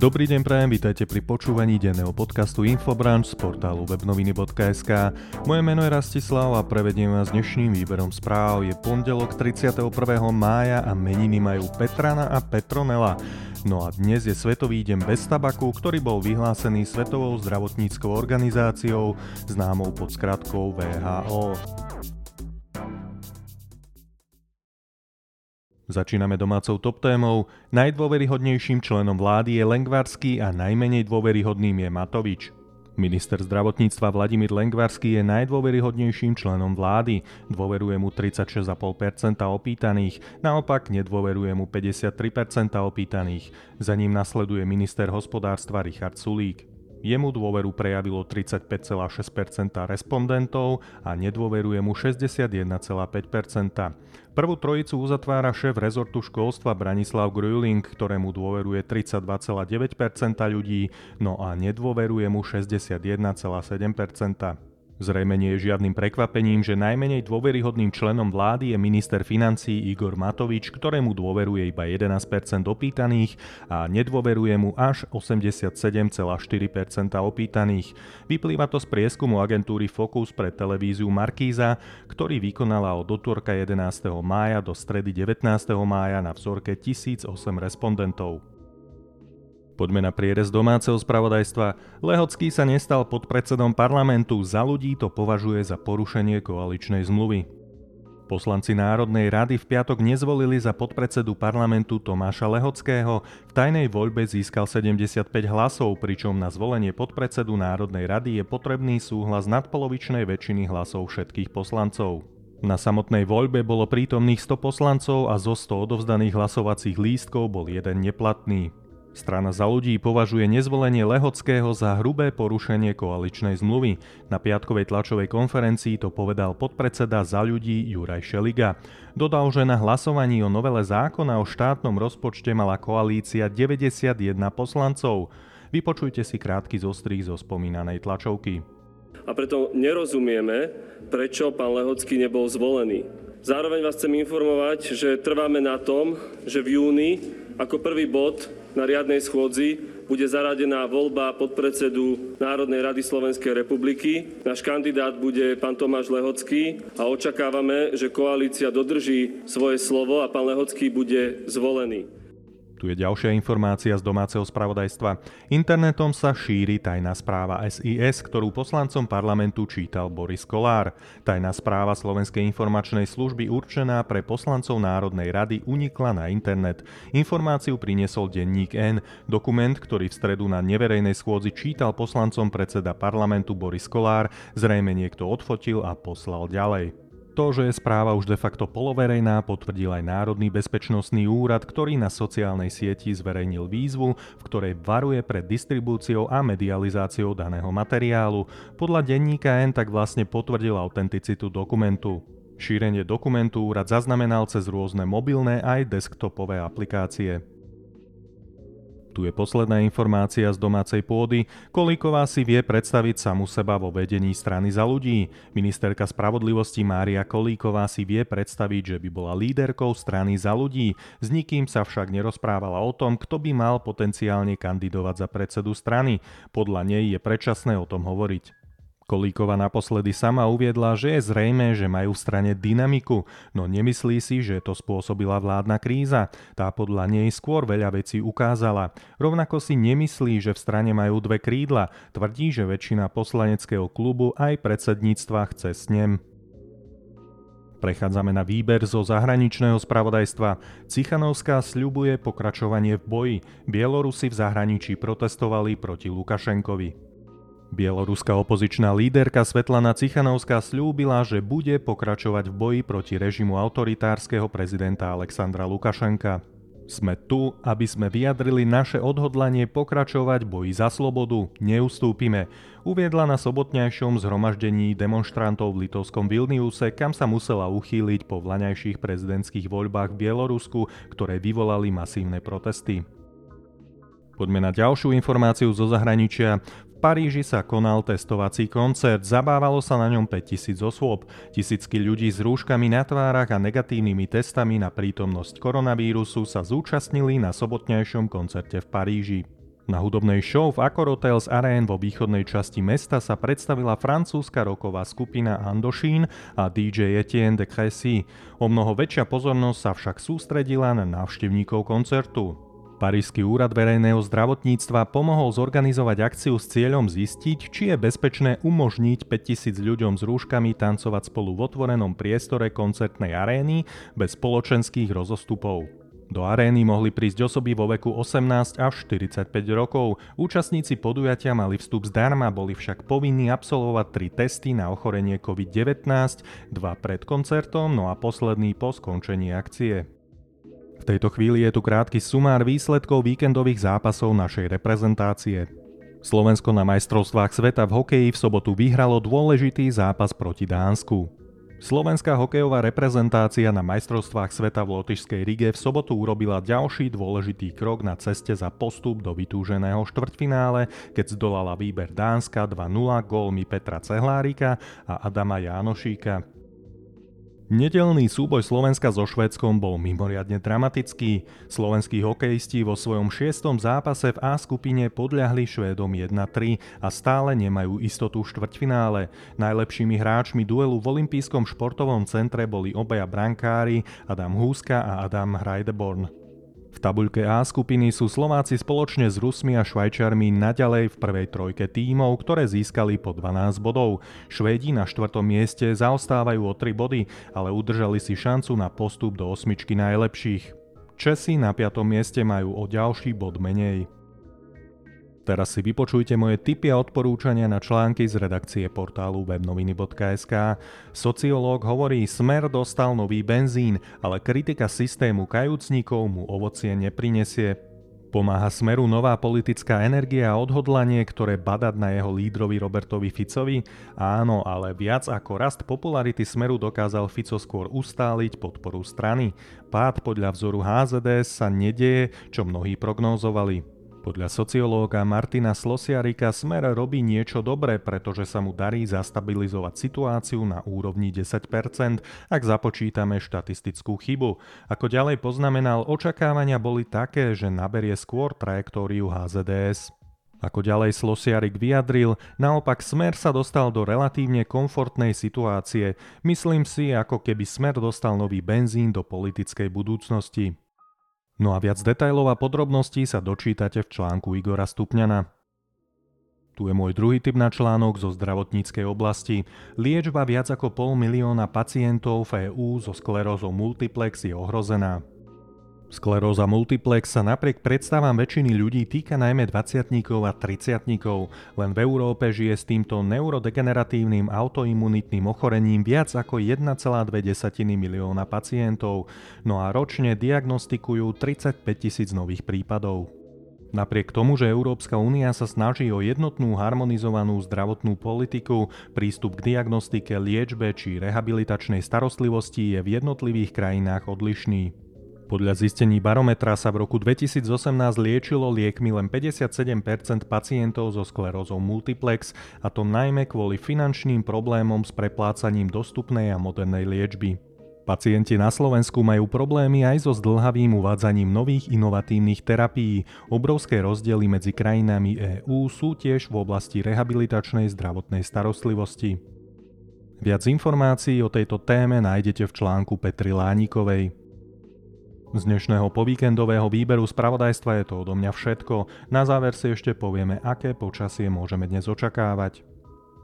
Dobrý deň prajem, vítajte pri počúvaní denného podcastu Infobranch z portálu webnoviny.sk. Moje meno je Rastislav a prevediem vás dnešným výberom správ. Je pondelok 31. mája a meniny majú Petrana a Petronela. No a dnes je Svetový deň bez tabaku, ktorý bol vyhlásený Svetovou zdravotníckou organizáciou, známou pod skratkou VHO. Začíname domácou top témou. Najdôveryhodnejším členom vlády je Lengvarský a najmenej dôveryhodným je Matovič. Minister zdravotníctva Vladimír Lengvarský je najdôveryhodnejším členom vlády. Dôveruje mu 36,5% opýtaných, naopak nedôveruje mu 53% opýtaných. Za ním nasleduje minister hospodárstva Richard Sulík. Jemu dôveru prejavilo 35,6% respondentov a nedôveruje mu 61,5%. Prvú trojicu uzatvára šéf rezortu školstva Branislav Gruling, ktorému dôveruje 32,9% ľudí, no a nedôveruje mu 61,7%. Zrejme nie je žiadnym prekvapením, že najmenej dôveryhodným členom vlády je minister financí Igor Matovič, ktorému dôveruje iba 11% opýtaných a nedôveruje mu až 87,4% opýtaných. Vyplýva to z prieskumu agentúry Focus pre televíziu Markíza, ktorý vykonala od útorka 11. mája do stredy 19. mája na vzorke 1008 respondentov. Poďme na prierez domáceho spravodajstva. Lehocký sa nestal podpredsedom parlamentu, za ľudí to považuje za porušenie koaličnej zmluvy. Poslanci Národnej rady v piatok nezvolili za podpredsedu parlamentu Tomáša Lehockého. V tajnej voľbe získal 75 hlasov, pričom na zvolenie podpredsedu Národnej rady je potrebný súhlas nadpolovičnej väčšiny hlasov všetkých poslancov. Na samotnej voľbe bolo prítomných 100 poslancov a zo 100 odovzdaných hlasovacích lístkov bol jeden neplatný. Strana za ľudí považuje nezvolenie Lehockého za hrubé porušenie koaličnej zmluvy. Na piatkovej tlačovej konferencii to povedal podpredseda za ľudí Juraj Šeliga. Dodal, že na hlasovaní o novele zákona o štátnom rozpočte mala koalícia 91 poslancov. Vypočujte si krátky zostrih zo spomínanej tlačovky. A preto nerozumieme, prečo pán Lehocký nebol zvolený. Zároveň vás chcem informovať, že trváme na tom, že v júni ako prvý bod na riadnej schôdzi bude zaradená voľba podpredsedu Národnej rady Slovenskej republiky. Náš kandidát bude pán Tomáš Lehocký a očakávame, že koalícia dodrží svoje slovo a pán Lehocký bude zvolený. Tu je ďalšia informácia z domáceho spravodajstva. Internetom sa šíri tajná správa SIS, ktorú poslancom parlamentu čítal Boris Kolár. Tajná správa Slovenskej informačnej služby určená pre poslancov Národnej rady unikla na internet. Informáciu priniesol denník N, dokument, ktorý v stredu na neverejnej schôdzi čítal poslancom predseda parlamentu Boris Kolár, zrejme niekto odfotil a poslal ďalej. To, že je správa už de facto poloverejná, potvrdil aj Národný bezpečnostný úrad, ktorý na sociálnej sieti zverejnil výzvu, v ktorej varuje pred distribúciou a medializáciou daného materiálu. Podľa denníka N tak vlastne potvrdil autenticitu dokumentu. Šírenie dokumentu úrad zaznamenal cez rôzne mobilné aj desktopové aplikácie. Tu je posledná informácia z domácej pôdy. Kolíková si vie predstaviť samu seba vo vedení strany za ľudí. Ministerka spravodlivosti Mária Kolíková si vie predstaviť, že by bola líderkou strany za ľudí. S nikým sa však nerozprávala o tom, kto by mal potenciálne kandidovať za predsedu strany. Podľa nej je predčasné o tom hovoriť. Kolíková naposledy sama uviedla, že je zrejme, že majú v strane dynamiku, no nemyslí si, že to spôsobila vládna kríza. Tá podľa nej skôr veľa vecí ukázala. Rovnako si nemyslí, že v strane majú dve krídla. Tvrdí, že väčšina poslaneckého klubu aj predsedníctva chce s ním. Prechádzame na výber zo zahraničného spravodajstva. Cichanovská sľubuje pokračovanie v boji. Bielorusi v zahraničí protestovali proti Lukašenkovi. Bieloruská opozičná líderka Svetlana Cichanovská slúbila, že bude pokračovať v boji proti režimu autoritárskeho prezidenta Alexandra Lukašenka. Sme tu, aby sme vyjadrili naše odhodlanie pokračovať boji za slobodu, neustúpime, uviedla na sobotnejšom zhromaždení demonstrantov v litovskom Vilniuse, kam sa musela uchýliť po vlaňajších prezidentských voľbách v Bielorusku, ktoré vyvolali masívne protesty. Poďme na ďalšiu informáciu zo zahraničia. Paríži sa konal testovací koncert, zabávalo sa na ňom 5000 osôb. Tisícky ľudí s rúškami na tvárach a negatívnymi testami na prítomnosť koronavírusu sa zúčastnili na sobotnejšom koncerte v Paríži. Na hudobnej show v Accor Hotels Arena vo východnej časti mesta sa predstavila francúzska roková skupina Andochine a DJ Etienne de Crécy. O mnoho väčšia pozornosť sa však sústredila na návštevníkov koncertu. Parížský úrad verejného zdravotníctva pomohol zorganizovať akciu s cieľom zistiť, či je bezpečné umožniť 5000 ľuďom s rúškami tancovať spolu v otvorenom priestore koncertnej arény bez spoločenských rozostupov. Do arény mohli prísť osoby vo veku 18 až 45 rokov. Účastníci podujatia mali vstup zdarma, boli však povinní absolvovať tri testy na ochorenie COVID-19, dva pred koncertom, no a posledný po skončení akcie. V tejto chvíli je tu krátky sumár výsledkov víkendových zápasov našej reprezentácie. Slovensko na majstrovstvách sveta v hokeji v sobotu vyhralo dôležitý zápas proti Dánsku. Slovenská hokejová reprezentácia na majstrovstvách sveta v Lotyšskej Rige v sobotu urobila ďalší dôležitý krok na ceste za postup do vytúženého štvrťfinále, keď zdolala výber Dánska 2-0 gólmi Petra Cehlárika a Adama Jánošíka. Nedelný súboj Slovenska so Švédskom bol mimoriadne dramatický. Slovenskí hokejisti vo svojom šiestom zápase v A skupine podľahli Švédom 1-3 a stále nemajú istotu v štvrťfinále. Najlepšími hráčmi duelu v olympijskom športovom centre boli obaja brankári Adam Húska a Adam Hreideborn. V tabuľke A skupiny sú Slováci spoločne s Rusmi a Švajčiarmi naďalej v prvej trojke tímov, ktoré získali po 12 bodov. Švédi na štvrtom mieste zaostávajú o 3 body, ale udržali si šancu na postup do osmičky najlepších. Česi na piatom mieste majú o ďalší bod menej. Teraz si vypočujte moje tipy a odporúčania na články z redakcie portálu webnoviny.sk. Sociológ hovorí, Smer dostal nový benzín, ale kritika systému kajúcnikov mu ovocie neprinesie. Pomáha Smeru nová politická energia a odhodlanie, ktoré badať na jeho lídrovi Robertovi Ficovi? Áno, ale viac ako rast popularity Smeru dokázal Fico skôr ustáliť podporu strany. Pád podľa vzoru HZDS sa nedieje, čo mnohí prognózovali. Podľa sociológa Martina Slosiarika Smer robí niečo dobré, pretože sa mu darí zastabilizovať situáciu na úrovni 10%, ak započítame štatistickú chybu. Ako ďalej poznamenal, očakávania boli také, že naberie skôr trajektóriu HZDS. Ako ďalej Slosiarik vyjadril, naopak Smer sa dostal do relatívne komfortnej situácie. Myslím si, ako keby Smer dostal nový benzín do politickej budúcnosti. No a viac detajlov a podrobností sa dočítate v článku Igora Stupňana. Tu je môj druhý typ na článok zo zdravotníckej oblasti. Liečba viac ako pol milióna pacientov v EÚ so sklerózou multiplex je ohrozená. Skleróza multiplex sa napriek predstavám väčšiny ľudí týka najmä 20 a 30 Len v Európe žije s týmto neurodegeneratívnym autoimunitným ochorením viac ako 1,2 milióna pacientov, no a ročne diagnostikujú 35 tisíc nových prípadov. Napriek tomu, že Európska únia sa snaží o jednotnú harmonizovanú zdravotnú politiku, prístup k diagnostike, liečbe či rehabilitačnej starostlivosti je v jednotlivých krajinách odlišný. Podľa zistení barometra sa v roku 2018 liečilo liekmi len 57% pacientov so sklerózou multiplex, a to najmä kvôli finančným problémom s preplácaním dostupnej a modernej liečby. Pacienti na Slovensku majú problémy aj so zdlhavým uvádzaním nových inovatívnych terapií. Obrovské rozdiely medzi krajinami EÚ sú tiež v oblasti rehabilitačnej zdravotnej starostlivosti. Viac informácií o tejto téme nájdete v článku Petri Lánikovej. Z dnešného povíkendového výberu spravodajstva je to odo mňa všetko. Na záver si ešte povieme, aké počasie môžeme dnes očakávať.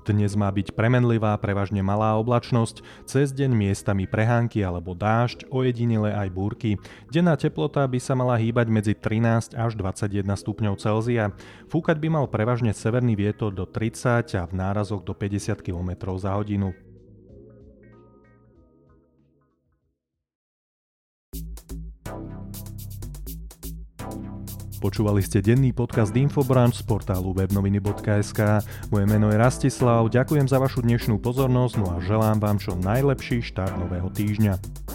Dnes má byť premenlivá, prevažne malá oblačnosť, cez deň miestami prehánky alebo dážď, ojedinile aj búrky. Denná teplota by sa mala hýbať medzi 13 až 21 stupňov Celzia. Fúkať by mal prevažne severný vietor do 30 a v nárazoch do 50 km za hodinu. Počúvali ste denný podcast Infobranch z portálu webnoviny.sk. Moje meno je Rastislav, ďakujem za vašu dnešnú pozornosť no a želám vám čo najlepší štart nového týždňa.